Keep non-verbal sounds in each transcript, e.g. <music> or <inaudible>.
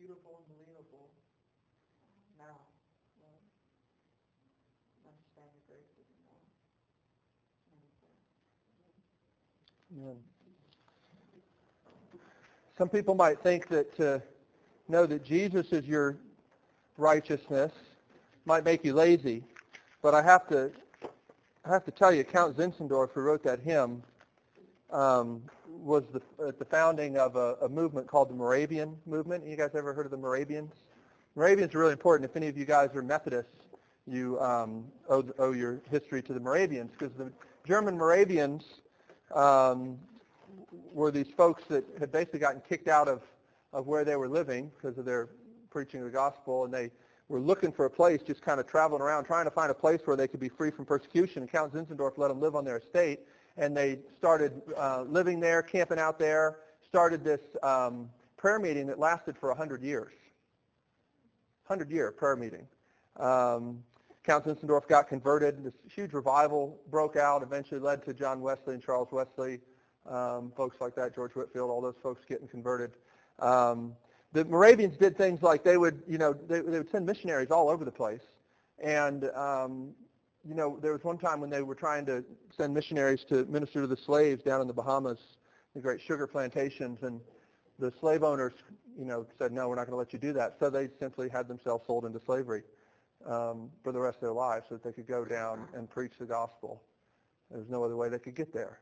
beautiful and believable now. Lord. Understand your grace even more. Amen. Some people might think that to know that Jesus is your righteousness might make you lazy, but I have to I have to tell you, Count Zinzendorf, who wrote that hymn, um, was the, at the founding of a, a movement called the Moravian movement. You guys ever heard of the Moravians? Moravians are really important. If any of you guys are Methodists, you um, owe, owe your history to the Moravians because the German Moravians um, were these folks that had basically gotten kicked out of, of where they were living because of their preaching the gospel, and they were looking for a place, just kind of traveling around, trying to find a place where they could be free from persecution. And Count Zinzendorf let them live on their estate, and they started uh, living there, camping out there, started this um, prayer meeting that lasted for 100 years. 100-year prayer meeting. Um, Count Zinzendorf got converted. This huge revival broke out, eventually led to John Wesley and Charles Wesley, um, folks like that, George Whitefield, all those folks getting converted. Um, the Moravians did things like they would, you know, they, they would send missionaries all over the place. And, um, you know, there was one time when they were trying to send missionaries to minister to the slaves down in the Bahamas, the great sugar plantations, and the slave owners, you know, said, no, we're not going to let you do that. So they simply had themselves sold into slavery um, for the rest of their lives so that they could go down and preach the gospel. There was no other way they could get there.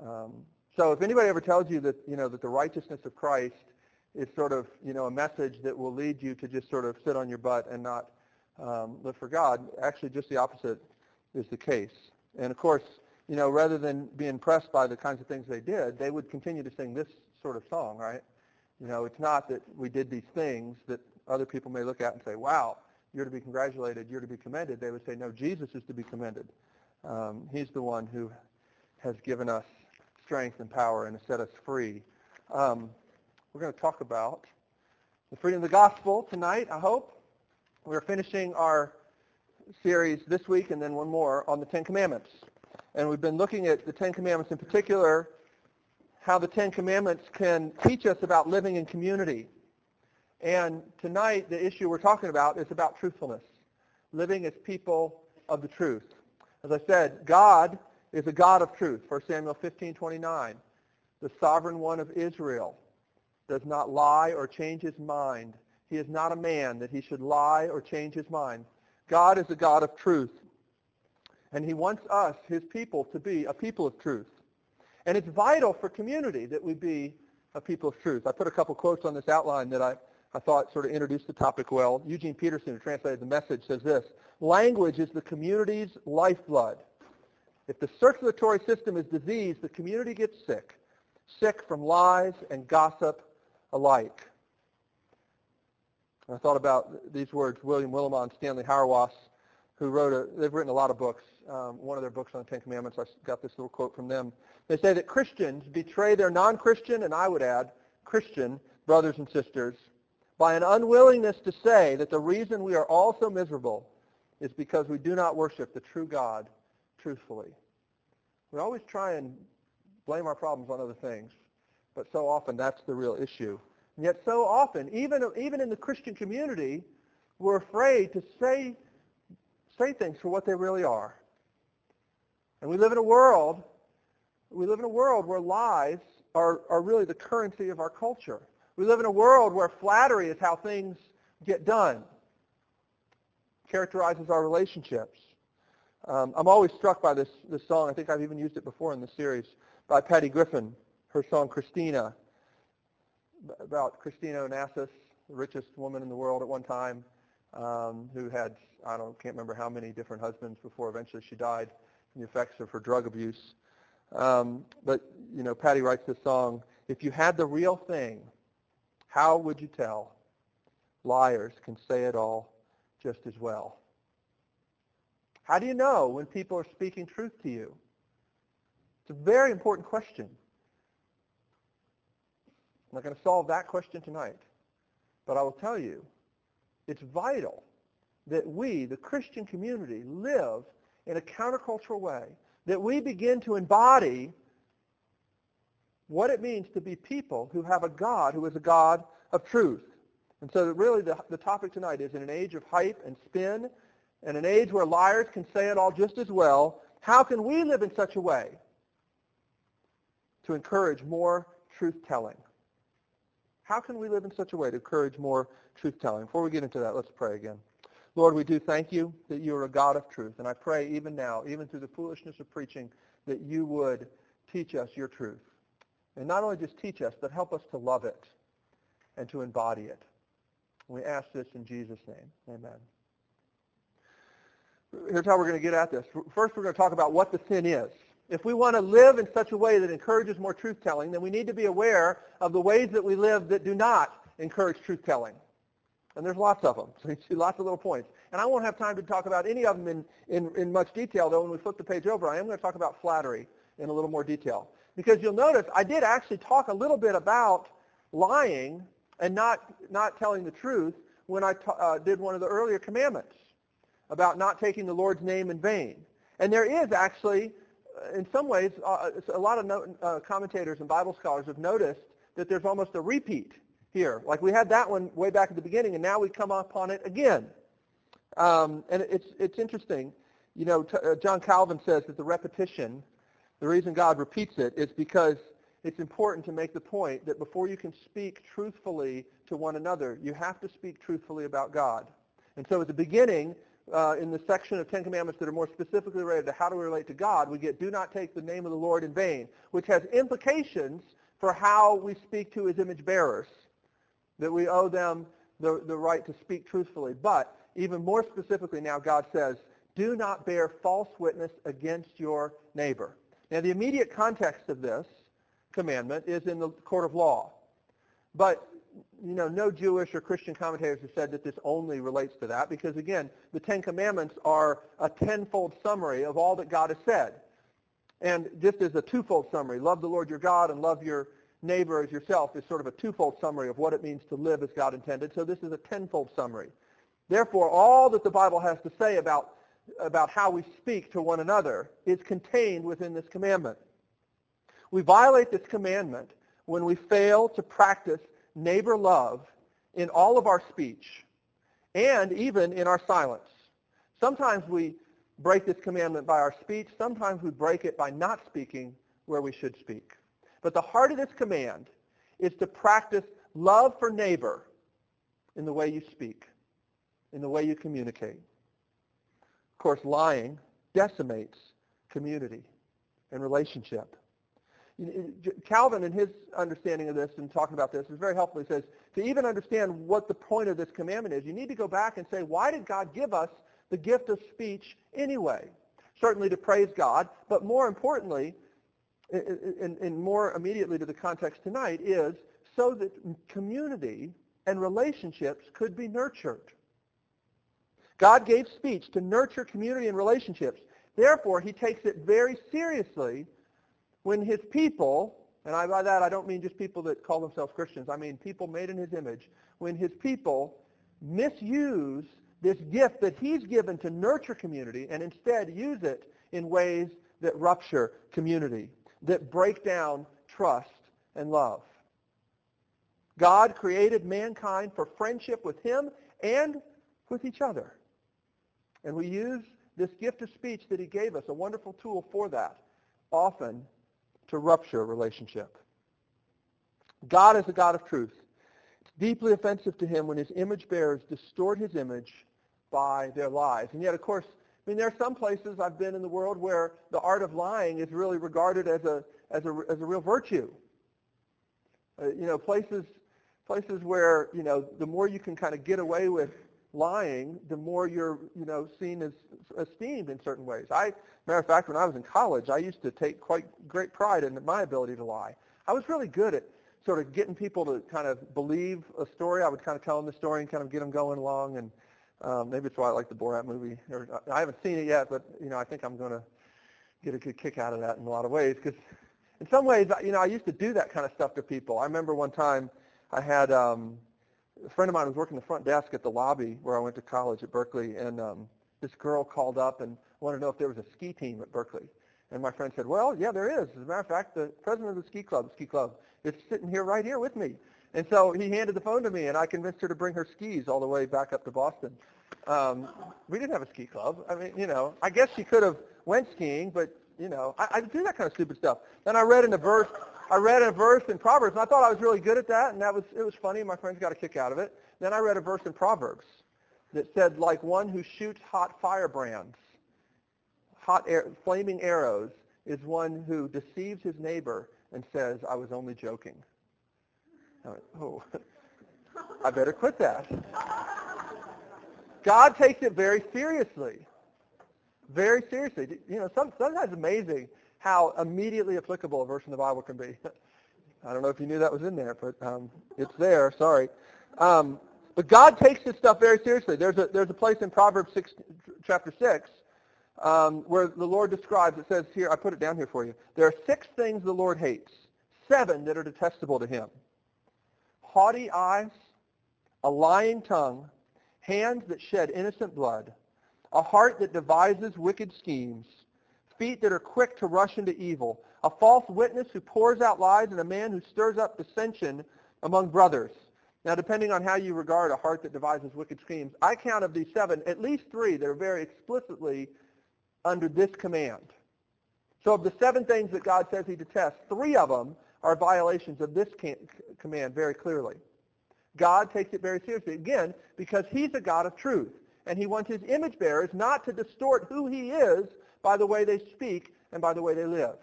Um, so if anybody ever tells you that, you know, that the righteousness of Christ is sort of, you know, a message that will lead you to just sort of sit on your butt and not um, live for God. Actually, just the opposite is the case. And of course, you know, rather than be impressed by the kinds of things they did, they would continue to sing this sort of song, right? You know, it's not that we did these things that other people may look at and say, wow, you're to be congratulated, you're to be commended. They would say, no, Jesus is to be commended. Um, he's the one who has given us strength and power and has set us free. Um, we're going to talk about the freedom of the gospel tonight, I hope. We're finishing our series this week and then one more on the Ten Commandments. And we've been looking at the Ten Commandments in particular, how the Ten Commandments can teach us about living in community. And tonight, the issue we're talking about is about truthfulness, living as people of the truth. As I said, God is a God of truth, 1 Samuel 15:29, the sovereign one of Israel does not lie or change his mind. He is not a man that he should lie or change his mind. God is a God of truth. And he wants us, his people, to be a people of truth. And it's vital for community that we be a people of truth. I put a couple quotes on this outline that I, I thought sort of introduced the topic well. Eugene Peterson, who translated the message, says this, language is the community's lifeblood. If the circulatory system is diseased, the community gets sick. Sick from lies and gossip alike. I thought about these words, William Willimon, and Stanley Hauerwas, who wrote a, they've written a lot of books. Um, one of their books on the Ten Commandments, I got this little quote from them. They say that Christians betray their non-Christian, and I would add, Christian brothers and sisters by an unwillingness to say that the reason we are all so miserable is because we do not worship the true God truthfully. We always try and blame our problems on other things. But so often that's the real issue. Yet so often, even, even in the Christian community, we're afraid to say, say things for what they really are. And we live in a world, we live in a world where lies are, are really the currency of our culture. We live in a world where flattery is how things get done, characterizes our relationships. Um, I'm always struck by this, this song. I think I've even used it before in the series by Patty Griffin her song Christina, about Christina Onassis, the richest woman in the world at one time, um, who had, I don't, can't remember how many different husbands before eventually she died from the effects of her drug abuse. Um, but, you know, Patty writes this song, if you had the real thing, how would you tell? Liars can say it all just as well. How do you know when people are speaking truth to you? It's a very important question. I'm not going to solve that question tonight. But I will tell you, it's vital that we, the Christian community, live in a countercultural way, that we begin to embody what it means to be people who have a God who is a God of truth. And so really the, the topic tonight is in an age of hype and spin, and an age where liars can say it all just as well, how can we live in such a way to encourage more truth-telling? How can we live in such a way to encourage more truth-telling? Before we get into that, let's pray again. Lord, we do thank you that you are a God of truth. And I pray even now, even through the foolishness of preaching, that you would teach us your truth. And not only just teach us, but help us to love it and to embody it. We ask this in Jesus' name. Amen. Here's how we're going to get at this. First, we're going to talk about what the sin is. If we want to live in such a way that encourages more truth-telling, then we need to be aware of the ways that we live that do not encourage truth-telling. And there's lots of them. <laughs> So you see lots of little points. And I won't have time to talk about any of them in, in, in much detail, though when we flip the page over, I am going to talk about flattery in a little more detail. Because you'll notice I did actually talk a little bit about lying and not, not telling the truth when I uh, did one of the earlier commandments about not taking the Lord's name in vain. And there is actually, in some ways, uh, a lot of no, uh, commentators and Bible scholars have noticed that there's almost a repeat here. Like we had that one way back at the beginning, and now we come upon it again. Um, and it's, it's interesting. You know, t- uh, John Calvin says that the repetition, the reason God repeats it is because it's important to make the point that before you can speak truthfully to one another, you have to speak truthfully about God. And so at the beginning, uh, in the section of Ten Commandments that are more specifically related to how do we relate to God, we get do not take the name of the Lord in vain, which has implications for how we speak to his image bearers, that we owe them the, the right to speak truthfully. But even more specifically now, God says, do not bear false witness against your neighbor. Now, the immediate context of this commandment is in the court of law. But, you know, no Jewish or Christian commentators have said that this only relates to that because, again, the Ten Commandments are a tenfold summary of all that God has said. And just as a twofold summary, love the Lord your God and love your neighbor as yourself is sort of a twofold summary of what it means to live as God intended. So this is a tenfold summary. Therefore, all that the Bible has to say about, about how we speak to one another is contained within this commandment. We violate this commandment when we fail to practice neighbor love in all of our speech and even in our silence. Sometimes we break this commandment by our speech. Sometimes we break it by not speaking where we should speak. But the heart of this command is to practice love for neighbor in the way you speak, in the way you communicate. Of course, lying decimates community and relationship. Calvin, in his understanding of this and talking about this, is very helpful. He says, to even understand what the point of this commandment is, you need to go back and say, why did God give us the gift of speech anyway? Certainly to praise God, but more importantly, and, more immediately to the context tonight, is so that community and relationships could be nurtured. God gave speech to nurture community and relationships. Therefore, he takes it very seriously when his people, and by that I don't mean just people that call themselves Christians, I mean people made in his image, when his people misuse this gift that he's given to nurture community and instead use it in ways that rupture community, that break down trust and love. God created mankind for friendship with him and with each other. And we use this gift of speech that he gave us, a wonderful tool for that, often to rupture a relationship. God is a God of truth. It's deeply offensive to him when his image bearers distort his image by their lies. And yet, of course, I mean, there are some places I've been in the world where the art of lying is really regarded as a, as a, as a real virtue. Uh, you know, places, places where, you know, the more you can kind of get away with lying, the more you're, you know, seen as esteemed in certain ways. I, matter of fact, when I was in college, I used to take quite great pride in my ability to lie. I was really good at sort of getting people to kind of believe a story. I would kind of tell them the story and kind of get them going along. And um, maybe it's why I like the Borat movie. Or, I haven't seen it yet, but you know, I think I'm going to get a good kick out of that in a lot of ways because in some ways, you know, I used to do that kind of stuff to people. I remember one time I had um, a friend of mine was working the front desk at the lobby where I went to college at Berkeley, and um, this girl called up and wanted to know if there was a ski team at Berkeley. And my friend said, well, yeah, there is. As a matter of fact, the president of the ski club, ski club, is sitting here right here with me. And so he handed the phone to me, and I convinced her to bring her skis all the way back up to Boston. Um, we didn't have a ski club. I mean, you know, I guess she could have went skiing, but you know, I, I do that kind of stupid stuff. Then I read in a verse, I read a verse in Proverbs, and I thought I was really good at that, and that was it was funny. My friends got a kick out of it. Then I read a verse in Proverbs that said, like one who shoots hot firebrands, hot air, flaming arrows, is one who deceives his neighbor and says, I was only joking. I went, oh, <laughs> I better quit that. God takes it very seriously. Very seriously. You know, some, sometimes amazing how immediately applicable a verse in the Bible can be. <laughs> I don't know if you knew that was in there, but um, it's there. Sorry. Um, but God takes this stuff very seriously. There's a, there's a place in Proverbs 6, chapter 6 um, where the Lord describes, it says here, I put it down here for you. There are six things the Lord hates, seven that are detestable to him. Haughty eyes, a lying tongue, hands that shed innocent blood, a heart that devises wicked schemes, feet that are quick to rush into evil, a false witness who pours out lies, and a man who stirs up dissension among brothers. Now, depending on how you regard a heart that devises wicked schemes, I count of these seven at least three that are very explicitly under this command. So of the seven things that God says he detests, three of them are violations of this command very clearly. God takes it very seriously, again, because he's a God of truth. And he wants his image bearers not to distort who he is by the way they speak and by the way they live.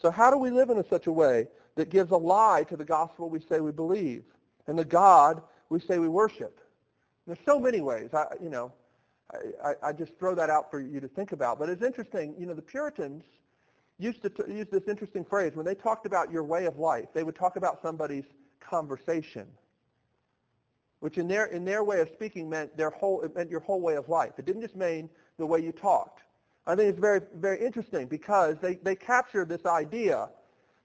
So how do we live in such a way that gives a lie to the gospel we say we believe and the God we say we worship? There's so many ways. I, you know, I, I, just throw that out for you to think about. But it's interesting, you know, the Puritans used to t- use this interesting phrase. When they talked about your way of life, they would talk about somebody's conversation, which in their, in their way of speaking meant, their whole, it meant your whole way of life. It didn't just mean the way you talked. I think it's very, very interesting because they, they capture this idea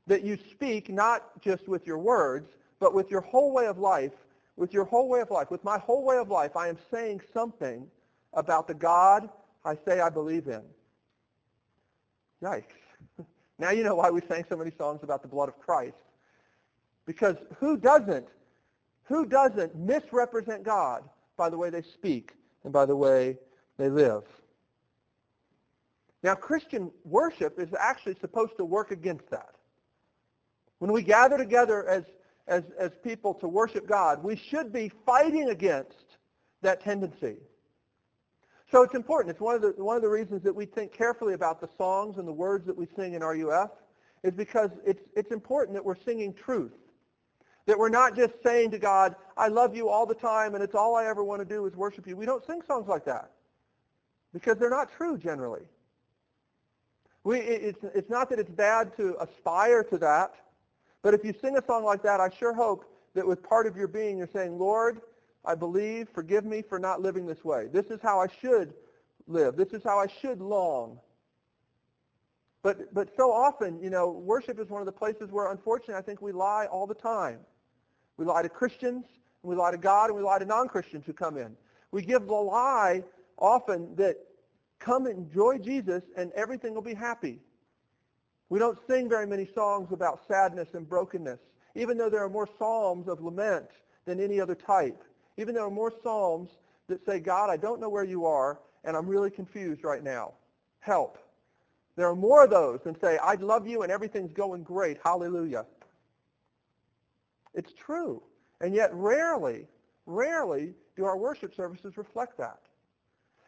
that you speak not just with your words, but with your whole way of life, with your whole way of life, with my whole way of life, I am saying something about the God I say I believe in. Yikes. <laughs> Now you know why we sang so many songs about the blood of Christ. Because who doesn't, who doesn't misrepresent God by the way they speak and by the way they live? Now Christian worship is actually supposed to work against that. When we gather together as, as, as people to worship God, we should be fighting against that tendency. So it's important. It's one of the one of the reasons that we think carefully about the songs and the words that we sing in RUF is because it's it's important that we're singing truth. That we're not just saying to God, I love you all the time and it's all I ever want to do is worship you. We don't sing songs like that. Because they're not true generally. We, it's, it's not that it's bad to aspire to that, but if you sing a song like that, I sure hope that with part of your being you're saying, Lord, I believe. Forgive me for not living this way. This is how I should live. This is how I should long. But, but so often, you know, worship is one of the places where, unfortunately, I think we lie all the time. We lie to Christians, and we lie to God, and we lie to non-Christians who come in. We give the lie often that come enjoy Jesus and everything will be happy. We don't sing very many songs about sadness and brokenness, even though there are more psalms of lament than any other type. Even though there are more psalms that say, God, I don't know where you are, and I'm really confused right now. Help. There are more of those than say, I love you and everything's going great. Hallelujah. It's true. And yet rarely, rarely do our worship services reflect that.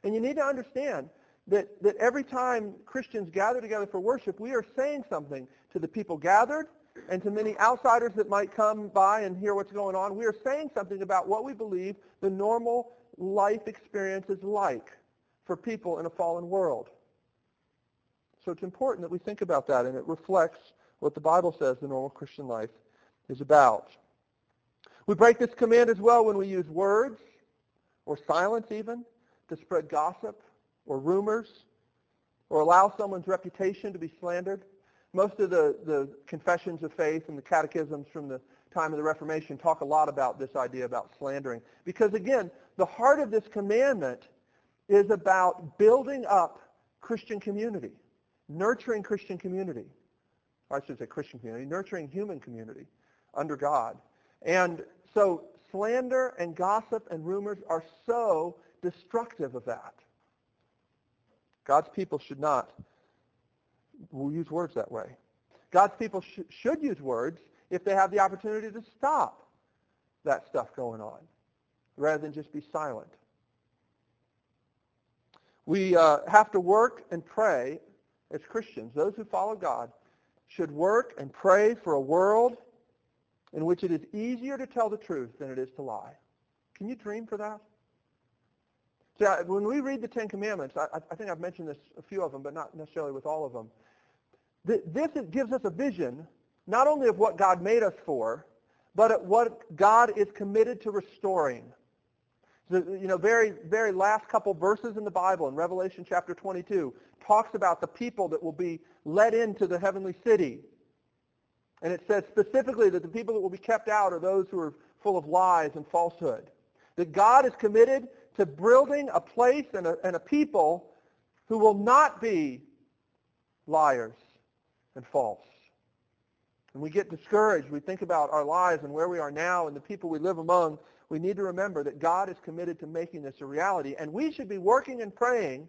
And you need to understand that, that every time Christians gather together for worship, we are saying something to the people gathered and to many outsiders that might come by and hear what's going on, we are saying something about what we believe the normal life experience is like for people in a fallen world. So it's important that we think about that, and it reflects what the Bible says the normal Christian life is about. We break this command as well when we use words or silence even to spread gossip or rumors or allow someone's reputation to be slandered. Most of the, the confessions of faith and the catechisms from the time of the Reformation talk a lot about this idea about slandering. Because again, the heart of this commandment is about building up Christian community, nurturing Christian community. I should say Christian community, nurturing human community. under God. And so slander and gossip and rumors are so destructive of that. God's people should not use words that way. God's people sh- should use words if they have the opportunity to stop that stuff going on rather than just be silent. We uh, have to work and pray as Christians. Those who follow God should work and pray for a world in which it is easier to tell the truth than it is to lie. Can you dream for that? See, when we read the Ten Commandments, I, I think I've mentioned this, a few of them, but not necessarily with all of them. This gives us a vision not only of what God made us for, but what God is committed to restoring. The you know, very, very last couple verses in the Bible, in Revelation chapter 22, talks about the people that will be led into the heavenly city. And it says specifically that the people that will be kept out are those who are full of lies and falsehood. That God is committed to building a place and a, and a people who will not be liars and false. And we get discouraged. We think about our lives and where we are now and the people we live among. We need to remember that God is committed to making this a reality. And we should be working and praying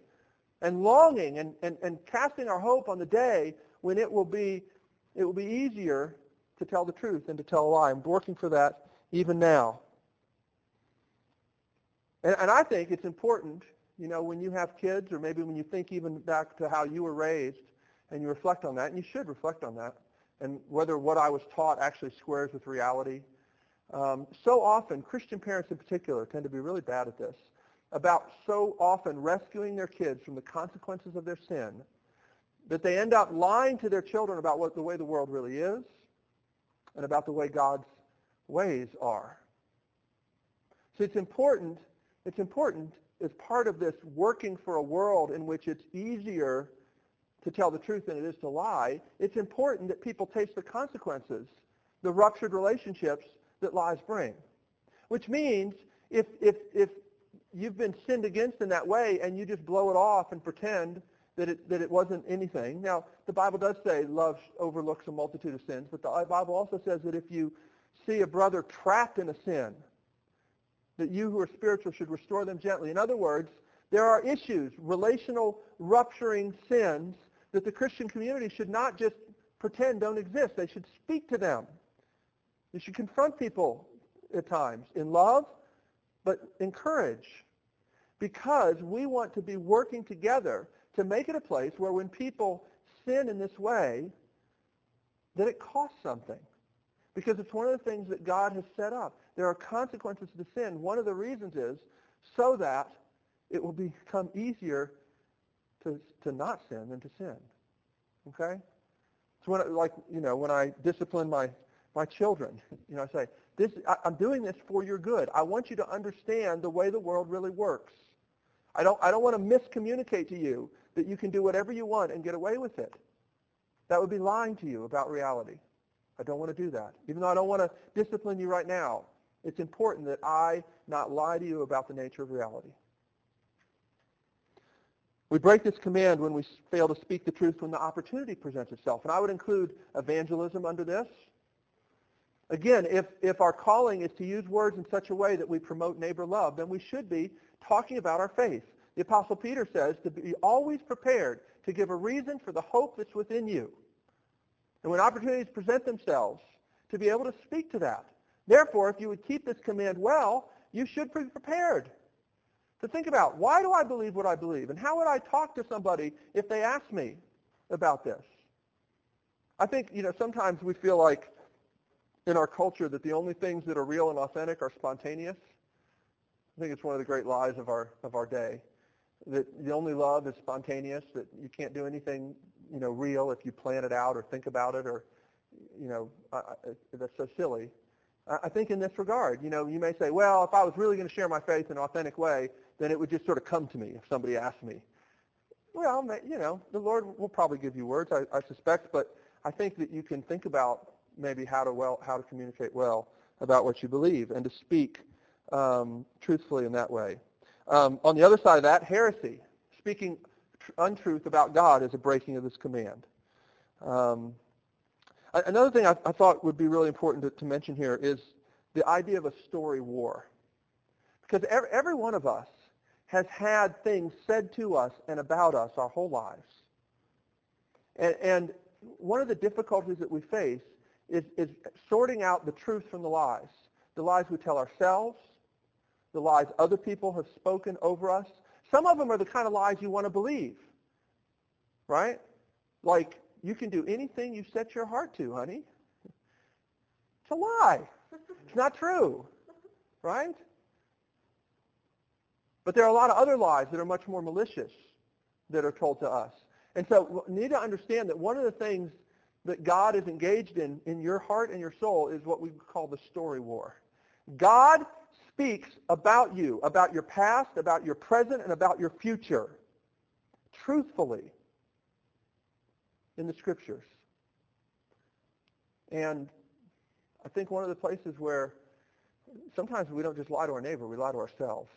and longing and, and, and casting our hope on the day when it will be it will be easier to tell the truth than to tell a lie. I'm working for that even now. And, and I think it's important, you know, when you have kids or maybe when you think even back to how you were raised and you reflect on that, and you should reflect on that, and whether what I was taught actually squares with reality. Um, so often, Christian parents in particular tend to be really bad at this, about so often rescuing their kids from the consequences of their sin that they end up lying to their children about what the way the world really is and about the way God's ways are. So it's important, it's important as part of this working for a world in which it's easier to tell the truth than it is to lie, it's important that people taste the consequences, the ruptured relationships that lies bring. Which means if, if, if you've been sinned against in that way and you just blow it off and pretend that it, that it wasn't anything. Now, the Bible does say love overlooks a multitude of sins, but the Bible also says that if you see a brother trapped in a sin, that you who are spiritual should restore them gently. In other words, there are issues, relational rupturing sins, that the Christian community should not just pretend don't exist. They should speak to them. They should confront people at times in love, but encourage. Because we want to be working together to make it a place where when people sin in this way, that it costs something. Because it's one of the things that God has set up. There are consequences to sin. One of the reasons is so that it will become easier to, to not sin than to sin. Okay? So when, like, you know, when I discipline my, my children, <laughs> you know, I say, this, I, I'm doing this for your good. I want you to understand the way the world really works. I don't, I don't want to miscommunicate to you that you can do whatever you want and get away with it. That would be lying to you about reality. I don't want to do that. Even though I don't want to discipline you right now, it's important that I not lie to you about the nature of reality. We break this command when we fail to speak the truth when the opportunity presents itself. And I would include evangelism under this. Again, if, if our calling is to use words in such a way that we promote neighbor love, then we should be talking about our faith. The Apostle Peter says to be always prepared to give a reason for the hope that's within you. And when opportunities present themselves, to be able to speak to that. Therefore, if you would keep this command well, you should be prepared to think about why do I believe what I believe? And how would I talk to somebody if they asked me about this? I think, you know, sometimes we feel like in our culture that the only things that are real and authentic are spontaneous. I think it's one of the great lies of our of our day that the only love is spontaneous, that you can't do anything, you know, real if you plan it out or think about it or, you know, I, I, that's so silly. I, think in this regard, you know, you may say, well, if I was really going to share my faith in an authentic way, then it would just sort of come to me if somebody asked me. Well, you know, the Lord will probably give you words, I, I suspect, but I think that you can think about maybe how to well, how to communicate well about what you believe and to speak um, truthfully in that way. Um, on the other side of that, heresy, speaking tr- untruth about God is a breaking of this command. Um, Another thing I, I thought would be really important to, to mention here is the idea of a story war. Because every, every one of us has had things said to us and about us our whole lives. And, and one of the difficulties that we face is, is sorting out the truth from the lies. The lies we tell ourselves, the lies other people have spoken over us. Some of them are the kind of lies you want to believe, right? Like, you can do anything you set your heart to, honey. It's a lie. It's not true, right? But there are a lot of other lies that are much more malicious that are told to us. And so we need to understand that one of the things that God is engaged in, in your heart and your soul, is what we call the story war. God speaks about you, about your past, about your present, and about your future, truthfully, in the scriptures. And I think one of the places where sometimes we don't just lie to our neighbor, we lie to ourselves.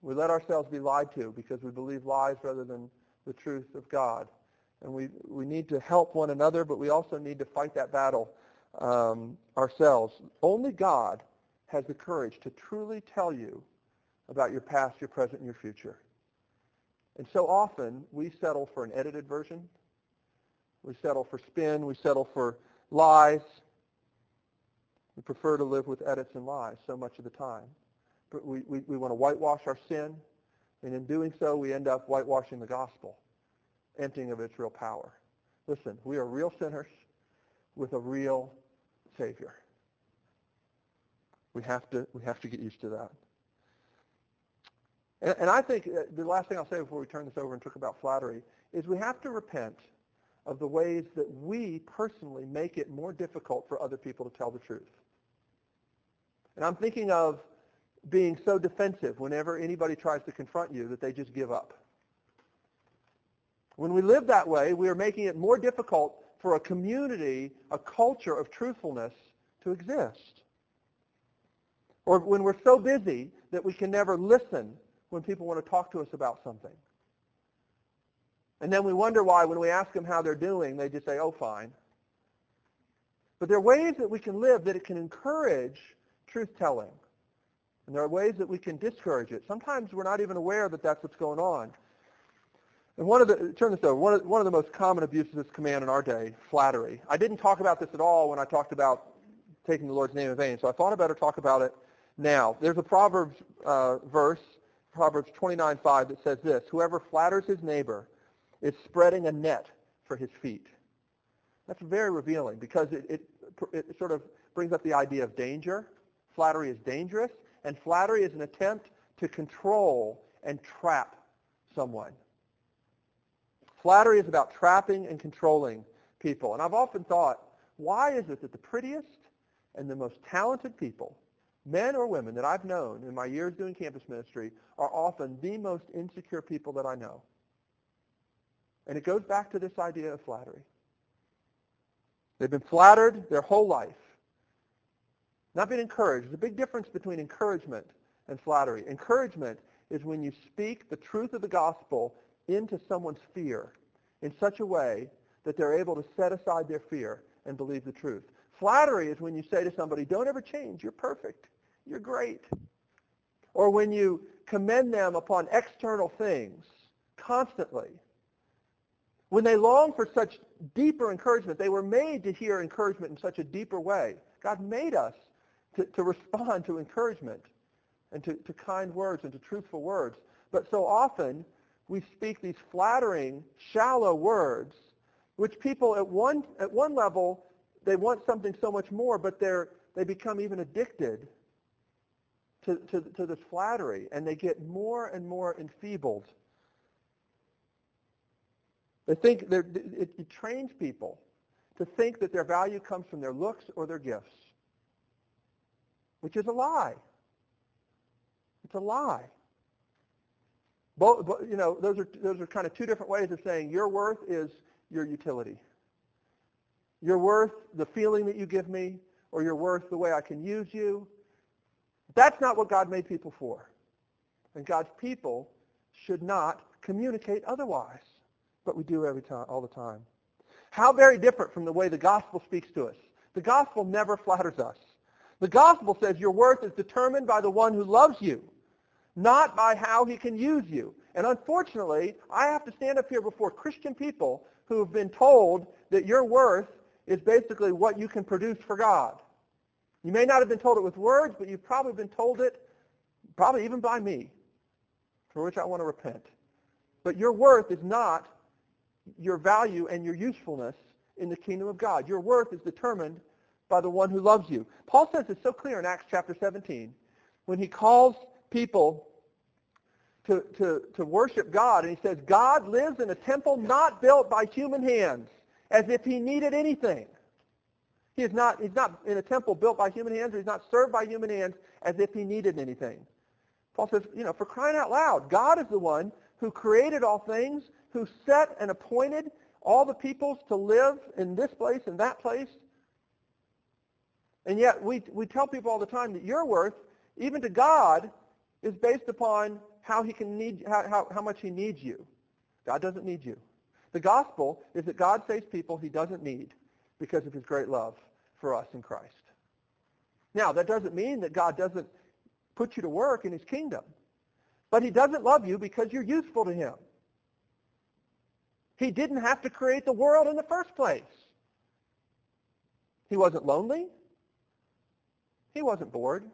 We let ourselves be lied to because we believe lies rather than the truth of God. And we, we need to help one another, but we also need to fight that battle um, ourselves. Only God has the courage to truly tell you about your past, your present, and your future. And so often we settle for an edited version. We settle for spin. We settle for lies. We prefer to live with edits and lies so much of the time. But we, we, we want to whitewash our sin. And in doing so, we end up whitewashing the gospel, emptying of its real power. Listen, we are real sinners with a real Savior. We have to, we have to get used to that. And, and I think uh, the last thing I'll say before we turn this over and talk about flattery is we have to repent of the ways that we personally make it more difficult for other people to tell the truth. And I'm thinking of being so defensive whenever anybody tries to confront you that they just give up. When we live that way, we are making it more difficult for a community, a culture of truthfulness to exist. Or when we're so busy that we can never listen when people want to talk to us about something. And then we wonder why when we ask them how they're doing, they just say, oh, fine. But there are ways that we can live that it can encourage truth-telling. And there are ways that we can discourage it. Sometimes we're not even aware that that's what's going on. And one of the, turn this over, one of, one of the most common abuses of this command in our day, flattery. I didn't talk about this at all when I talked about taking the Lord's name in vain, so I thought I better talk about it now. There's a Proverbs uh, verse, Proverbs 29:5, that says this, whoever flatters his neighbor is spreading a net for his feet. That's very revealing because it, it, it sort of brings up the idea of danger. Flattery is dangerous. And flattery is an attempt to control and trap someone. Flattery is about trapping and controlling people. And I've often thought, why is it that the prettiest and the most talented people, men or women that I've known in my years doing campus ministry, are often the most insecure people that I know? And it goes back to this idea of flattery. They've been flattered their whole life. Not being encouraged. There's a big difference between encouragement and flattery. Encouragement is when you speak the truth of the gospel into someone's fear in such a way that they're able to set aside their fear and believe the truth. Flattery is when you say to somebody, don't ever change. You're perfect. You're great. Or when you commend them upon external things constantly. When they long for such deeper encouragement, they were made to hear encouragement in such a deeper way. God made us to, to respond to encouragement and to, to kind words and to truthful words. But so often we speak these flattering, shallow words, which people at one, at one level, they want something so much more, but they're, they become even addicted to, to, to this flattery, and they get more and more enfeebled. They think it, it trains people to think that their value comes from their looks or their gifts which is a lie. It's a lie. Both, you know, those are those are kind of two different ways of saying your worth is your utility. Your worth, the feeling that you give me, or your worth, the way I can use you. That's not what God made people for. And God's people should not communicate otherwise. But we do every time, all the time. How very different from the way the gospel speaks to us. The gospel never flatters us. The gospel says your worth is determined by the one who loves you, not by how he can use you. And unfortunately, I have to stand up here before Christian people who have been told that your worth is basically what you can produce for God. You may not have been told it with words, but you've probably been told it, probably even by me, for which I want to repent. But your worth is not your value and your usefulness in the kingdom of God. Your worth is determined by the one who loves you. Paul says it's so clear in Acts chapter 17 when he calls people to, to, to worship God, and he says, God lives in a temple not built by human hands, as if he needed anything. He is not, he's not in a temple built by human hands, or he's not served by human hands as if he needed anything. Paul says, you know, for crying out loud, God is the one who created all things, who set and appointed all the peoples to live in this place and that place. And yet we, we tell people all the time that your worth, even to God, is based upon how he can need how, how, how much he needs you. God doesn't need you. The gospel is that God saves people he doesn't need because of his great love for us in Christ. Now, that doesn't mean that God doesn't put you to work in his kingdom. But he doesn't love you because you're useful to him. He didn't have to create the world in the first place. He wasn't lonely. He wasn't bored.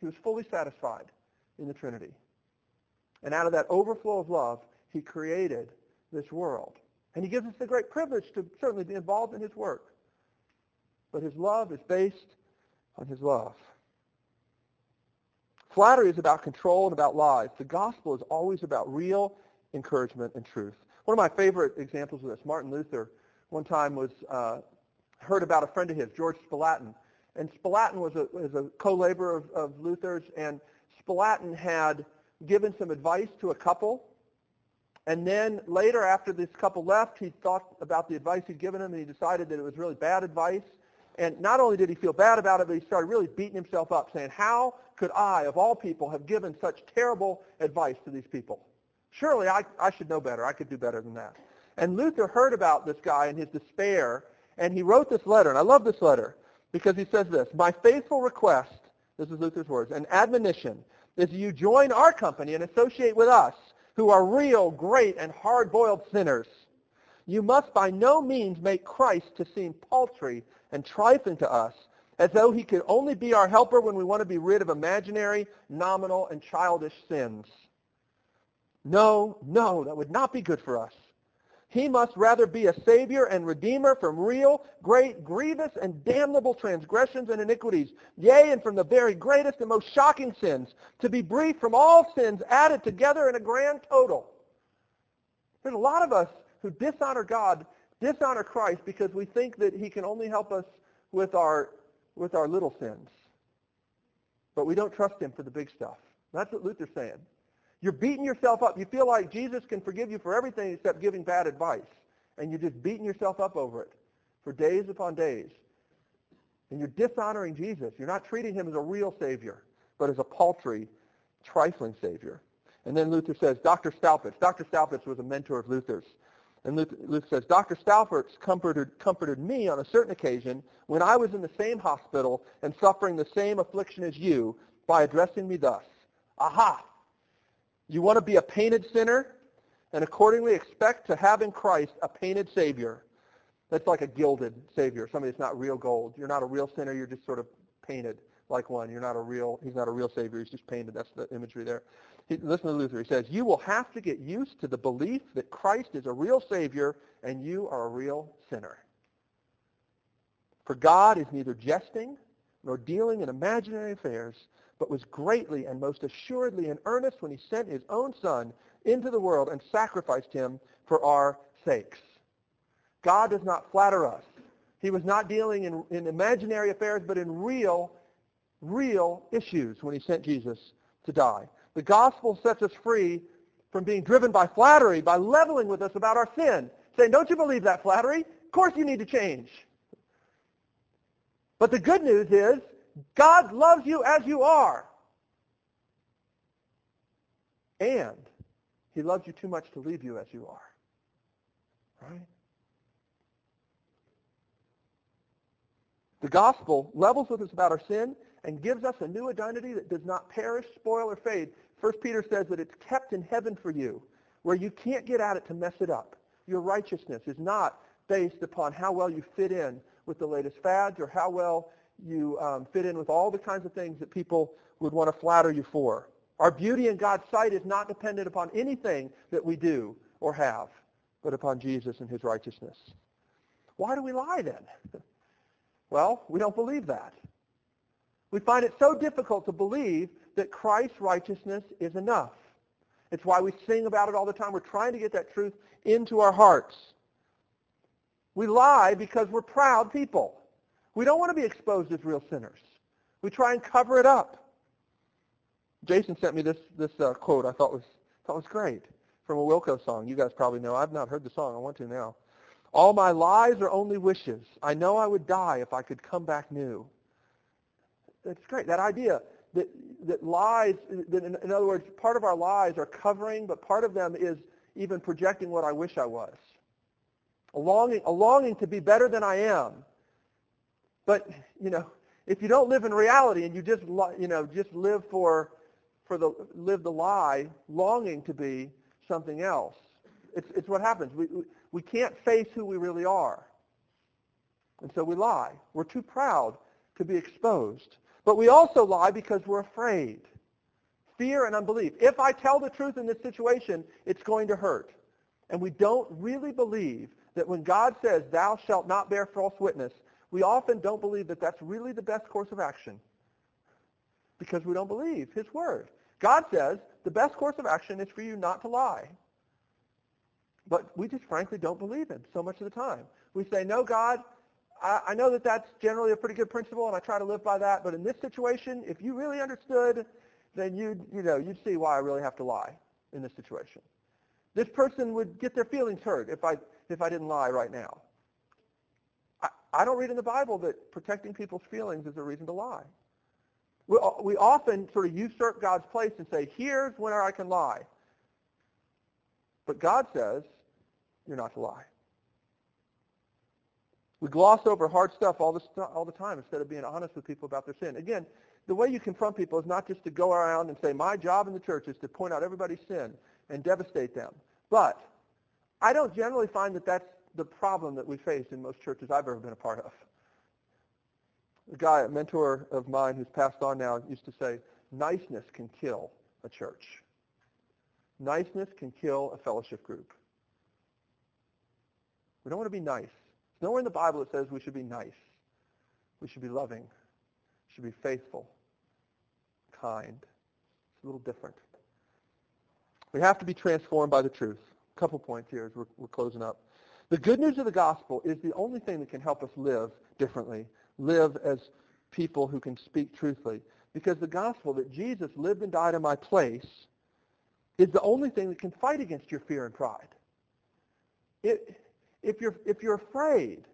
He was fully satisfied in the Trinity. And out of that overflow of love, he created this world. And he gives us the great privilege to certainly be involved in his work. But his love is based on his love. Flattery is about control and about lies. The gospel is always about real encouragement and truth. One of my favorite examples of this, Martin Luther, one time was uh, heard about a friend of his, George Spalatin. And Spalatin was a, was a co-laborer of, of Luther's, and Spalatin had given some advice to a couple. And then later, after this couple left, he thought about the advice he'd given them, and he decided that it was really bad advice. And not only did he feel bad about it, but he started really beating himself up, saying, how could I, of all people, have given such terrible advice to these people? Surely I, I should know better. I could do better than that. And Luther heard about this guy and his despair, and he wrote this letter. And I love this letter because he says this, My faithful request, this is Luther's words, an admonition is you join our company and associate with us who are real, great, and hard-boiled sinners. You must by no means make Christ to seem paltry and trifling to us, as though he could only be our helper when we want to be rid of imaginary, nominal, and childish sins. No, no, that would not be good for us. He must rather be a Savior and Redeemer from real, great, grievous, and damnable transgressions and iniquities, yea, and from the very greatest and most shocking sins, to be brief from all sins added together in a grand total. There's a lot of us who dishonor God, dishonor Christ, because we think that he can only help us with our, with our little sins. But we don't trust him for the big stuff. That's what Luther's saying. You're beating yourself up. You feel like Jesus can forgive you for everything except giving bad advice. And you're just beating yourself up over it for days upon days. And you're dishonoring Jesus. You're not treating him as a real Savior, but as a paltry, trifling Savior. And then Luther says, Dr. Staupitz. Dr. Staupitz was a mentor of Luther's. And Luther, says, Dr. Staupitz comforted, comforted me on a certain occasion when I was in the same hospital and suffering the same affliction as you by addressing me thus. Aha! You want to be a painted sinner and accordingly expect to have in Christ a painted Savior. That's like a gilded Savior, somebody that's not real gold. You're not a real sinner. You're just sort of painted like one. You're not a real, he's not a real Savior. He's just painted. That's the imagery there. He, listen to Luther. He says, you will have to get used to the belief that Christ is a real Savior and you are a real sinner. For God is neither jesting nor dealing in imaginary affairs, but was greatly and most assuredly in earnest when he sent his own Son into the world and sacrificed him for our sakes. God does not flatter us. He was not dealing in, in imaginary affairs, but in real, real issues when he sent Jesus to die. The gospel sets us free from being driven by flattery, by leveling with us about our sin, saying, don't you believe that flattery? Of course you need to change. But the good news is God loves you as you are. And he loves you too much to leave you as you are. Right? The gospel levels with us about our sin and gives us a new identity that does not perish, spoil, or fade. First Peter says that it's kept in heaven for you, where you can't get at it to mess it up. Your righteousness is not based upon how well you fit in with the latest fads or how well you um, fit in with all the kinds of things that people would want to flatter you for. Our beauty in God's sight is not dependent upon anything that we do or have, but upon Jesus and his righteousness. Why do we lie then? <laughs> Well, we don't believe that. We find it so difficult to believe that Christ's righteousness is enough. It's why we sing about it all the time. We're trying to get that truth into our hearts. We lie because we're proud people. We don't want to be exposed as real sinners. We try and cover it up. Jason sent me this this uh, quote I thought was thought was great from a Wilco song. You guys probably know. I've not heard the song. I want to now. All my lies are only wishes. I know I would die if I could come back new. That's great. That idea that that lies, that in, in other words, part of our lies are covering, but part of them is even projecting what I wish I was. A longing, a longing to be better than I am. But you know, if you don't live in reality and you just you know just live for for the live the lie, longing to be something else, it's it's what happens. We we can't face who we really are. And so we lie. We're too proud to be exposed. But we also lie because we're afraid. Fear and unbelief. If I tell the truth in this situation, it's going to hurt. And we don't really believe that when God says, thou shalt not bear false witness, we often don't believe that that's really the best course of action because we don't believe his word. God says the best course of action is for you not to lie. But we just frankly don't believe him so much of the time. We say, no, God, I, I know that that's generally a pretty good principle, and I try to live by that. But in this situation, if you really understood, then you'd, you know, you'd see why I really have to lie in this situation. This person would get their feelings hurt if I, if I didn't lie right now. I, don't read in the Bible that protecting people's feelings is a reason to lie. We, uh, we often sort of usurp God's place and say, here's when I can lie. But God says, you're not to lie. We gloss over hard stuff all the, st- all the time instead of being honest with people about their sin. Again, the way you confront people is not just to go around and say, my job in the church is to point out everybody's sin and devastate them. But I don't generally find that that's the problem that we faced in most churches I've ever been a part of. A guy, a mentor of mine who's passed on now, used to say, niceness can kill a church. Niceness can kill a fellowship group. We don't want to be nice. There's nowhere in the Bible that says we should be nice. We should be loving. We should be faithful, kind. It's a little different. We have to be transformed by the truth. A couple points here as we're, we're closing up. The good news of the gospel is the only thing that can help us live differently, live as people who can speak truthfully. Because the gospel that Jesus lived and died in my place is the only thing that can fight against your fear and pride. It, if you're, if you're afraid,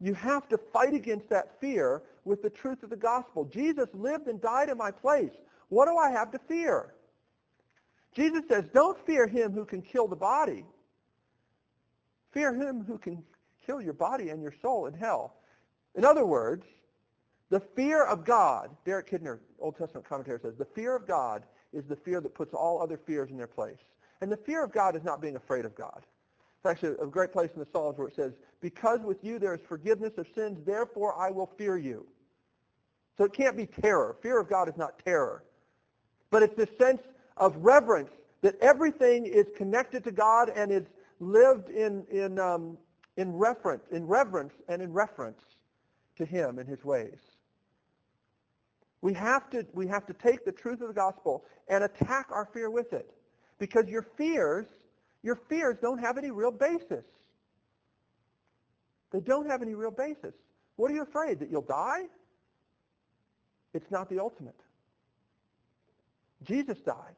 you have to fight against that fear with the truth of the gospel. Jesus lived and died in my place. What do I have to fear? Jesus says, don't fear him who can kill the body. Fear him who can kill your body and your soul in hell. In other words, the fear of God, Derek Kidner, Old Testament commentator says, the fear of God is the fear that puts all other fears in their place. And the fear of God is not being afraid of God. It's actually a great place in the Psalms where it says, because with you there is forgiveness of sins, therefore I will fear you. So it can't be terror. Fear of God is not terror. But it's this sense of reverence that everything is connected to God and is lived in, in, um, in, reference, in reverence and in reference to him and his ways. We have, to, we have to take the truth of the gospel and attack our fear with it. Because your fears your fears don't have any real basis. They don't have any real basis. What are you afraid? That you'll die? It's not the ultimate. Jesus died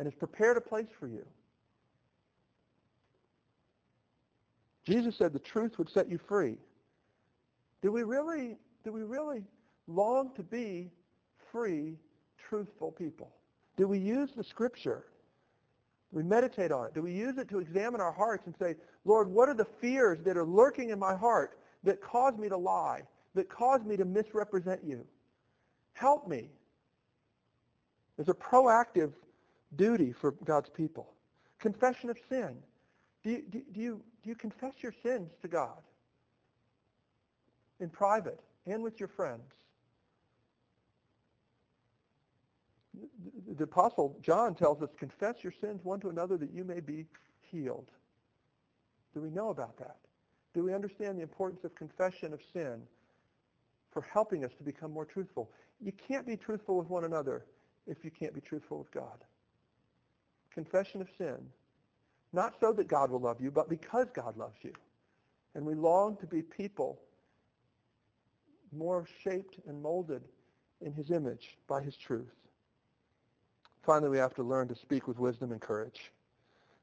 and has prepared a place for you. Jesus said the truth would set you free. Do we really, do we really long to be free, truthful people? Do we use the scripture Do we meditate on it? Do we use it to examine our hearts and say, Lord, what are the fears that are lurking in my heart that cause me to lie? that cause me to misrepresent you. Help me. There's a proactive duty for God's people. Confession of sin. Do you, do, do, you, do you confess your sins to God in private and with your friends? The, the Apostle John tells us, confess your sins one to another that you may be healed. Do we know about that? Do we understand the importance of confession of sin for helping us to become more truthful? You can't be truthful with one another if you can't be truthful with God. Confession of sin. Not so that God will love you, but because God loves you. And we long to be people more shaped and molded in his image by his truth. Finally, we have to learn to speak with wisdom and courage.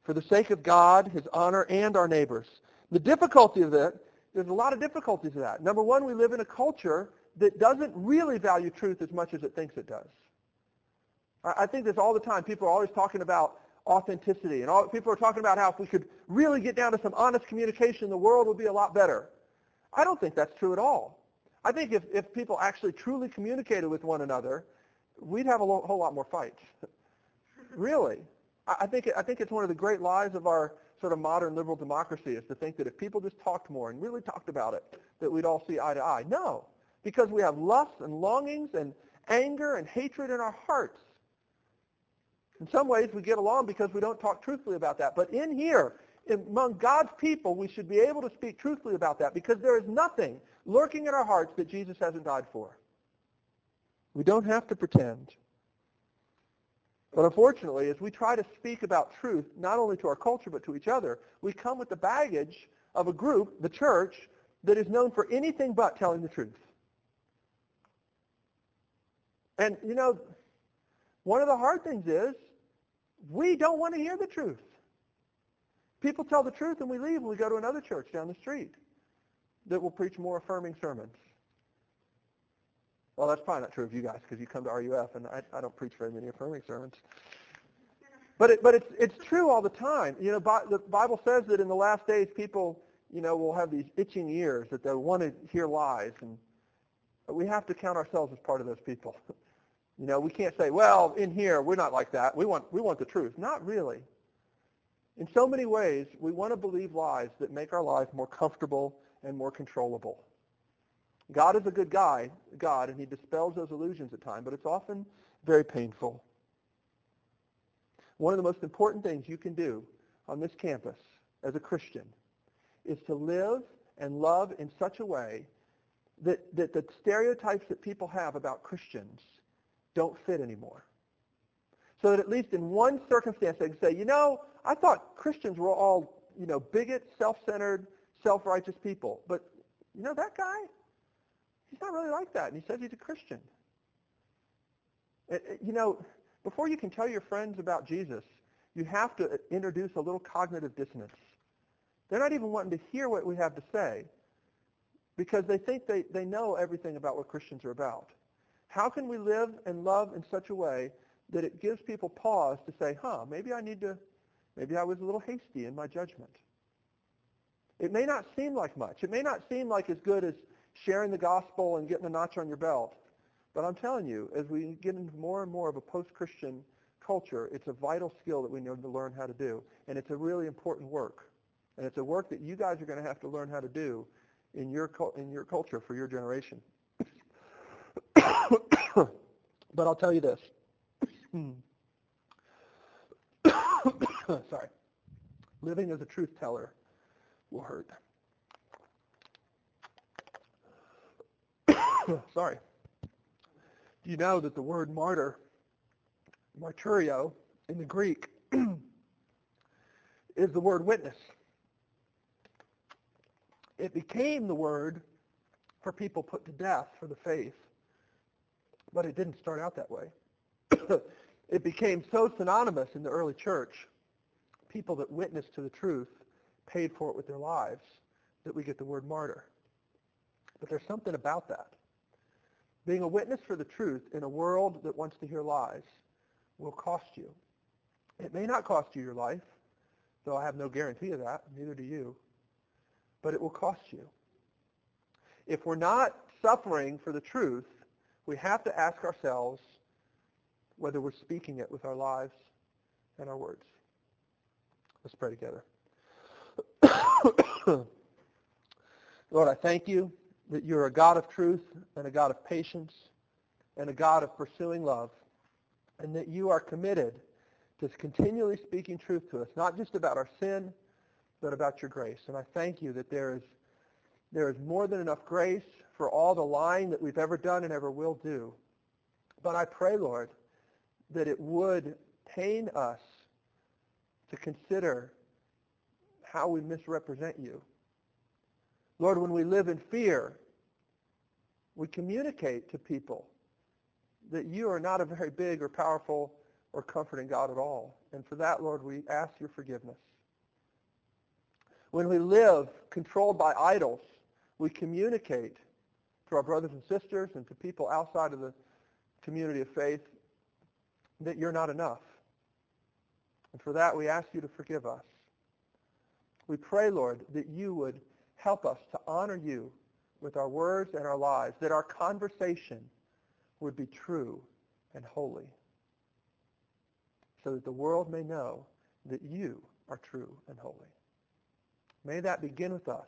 For the sake of God, his honor, and our neighbors. The difficulty of it, there's a lot of difficulties of that. Number one, we live in a culture that doesn't really value truth as much as it thinks it does. I think this all the time. People are always talking about authenticity, and all, people are talking about how if we could really get down to some honest communication, the world would be a lot better. I don't think that's true at all. I think if, if people actually truly communicated with one another, we'd have a lo- whole lot more fights. <laughs> really. I, I think, I think it's one of the great lies of our sort of modern liberal democracy is to think that if people just talked more and really talked about it, that we'd all see eye to eye. No, because we have lusts and longings and anger and hatred in our hearts. In some ways, we get along because we don't talk truthfully about that. But in here, among God's people, we should be able to speak truthfully about that because there is nothing lurking in our hearts that Jesus hasn't died for. We don't have to pretend. But unfortunately, as we try to speak about truth, not only to our culture but to each other, we come with the baggage of a group, the church, that is known for anything but telling the truth. And, you know, one of the hard things is we don't want to hear the truth. People tell the truth and we leave and we go to another church down the street that will preach more affirming sermons. Well, that's probably not true of you guys because you come to RUF and I, I don't preach very many affirming sermons. But it, but it's it's true all the time. You know, Bi- the Bible says that in the last days, people you know will have these itching ears that they want to hear lies, and we have to count ourselves as part of those people. <laughs> You know, we can't say, well, in here we're not like that. We want we want the truth. Not really. In so many ways, we want to believe lies that make our lives more comfortable and more controllable. God is a good guy, God, and he dispels those illusions at times, but it's often very painful. One of the most important things you can do on this campus as a Christian is to live and love in such a way that, that the stereotypes that people have about Christians don't fit anymore. So that at least in one circumstance they can say, you know, I thought Christians were all, you know, bigots, self-centered, self-righteous people. But, you know, that guy, he's not really like that. And he says he's a Christian. It, it, you know, before you can tell your friends about Jesus, you have to uh, introduce a little cognitive dissonance. They're not even wanting to hear what we have to say because they think they, they know everything about what Christians are about. How can we live and love in such a way that it gives people pause to say, huh, maybe I need to, maybe I was a little hasty in my judgment. It may not seem like much. It may not seem like as good as sharing the gospel and getting a notch on your belt. But I'm telling you, as we get into more and more of a post-Christian culture, it's a vital skill that we need to learn how to do. And it's a really important work. And it's a work that you guys are going to have to learn how to do in your, in your culture for your generation. <coughs> but I'll tell you this. <coughs> Sorry. Living as a truth teller will hurt. <coughs> Sorry. Do you know that the word martyr, martyrio, in the Greek, is the word witness? It became the word for people put to death for the faith, but it didn't start out that way. <coughs> it became so synonymous in the early church, people that witnessed to the truth paid for it with their lives, that we get the word martyr. But there's something about that. Being a witness for the truth in a world that wants to hear lies will cost you. It may not cost you your life, though I have no guarantee of that, neither do you, but it will cost you. If we're not suffering for the truth, we have to ask ourselves whether we're speaking it with our lives and our words. Let's pray together. <coughs> Lord, I thank you that you're a God of truth and a God of patience and a God of pursuing love, and that you are committed to continually speaking truth to us, not just about our sin, but about your grace. And I thank you that there is, there is more than enough grace for all the lying that we've ever done and ever will do. But I pray, Lord, that it would pain us to consider how we misrepresent you. Lord, when we live in fear, we communicate to people that you are not a very big or powerful or comforting God at all. And for that, Lord, we ask your forgiveness. When we live controlled by idols, we communicate to our brothers and sisters and to people outside of the community of faith that you're not enough. And for that, we ask you to forgive us. We pray, Lord, that you would help us to honor you with our words and our lives, that our conversation would be true and holy, so that the world may know that you are true and holy. May that begin with us.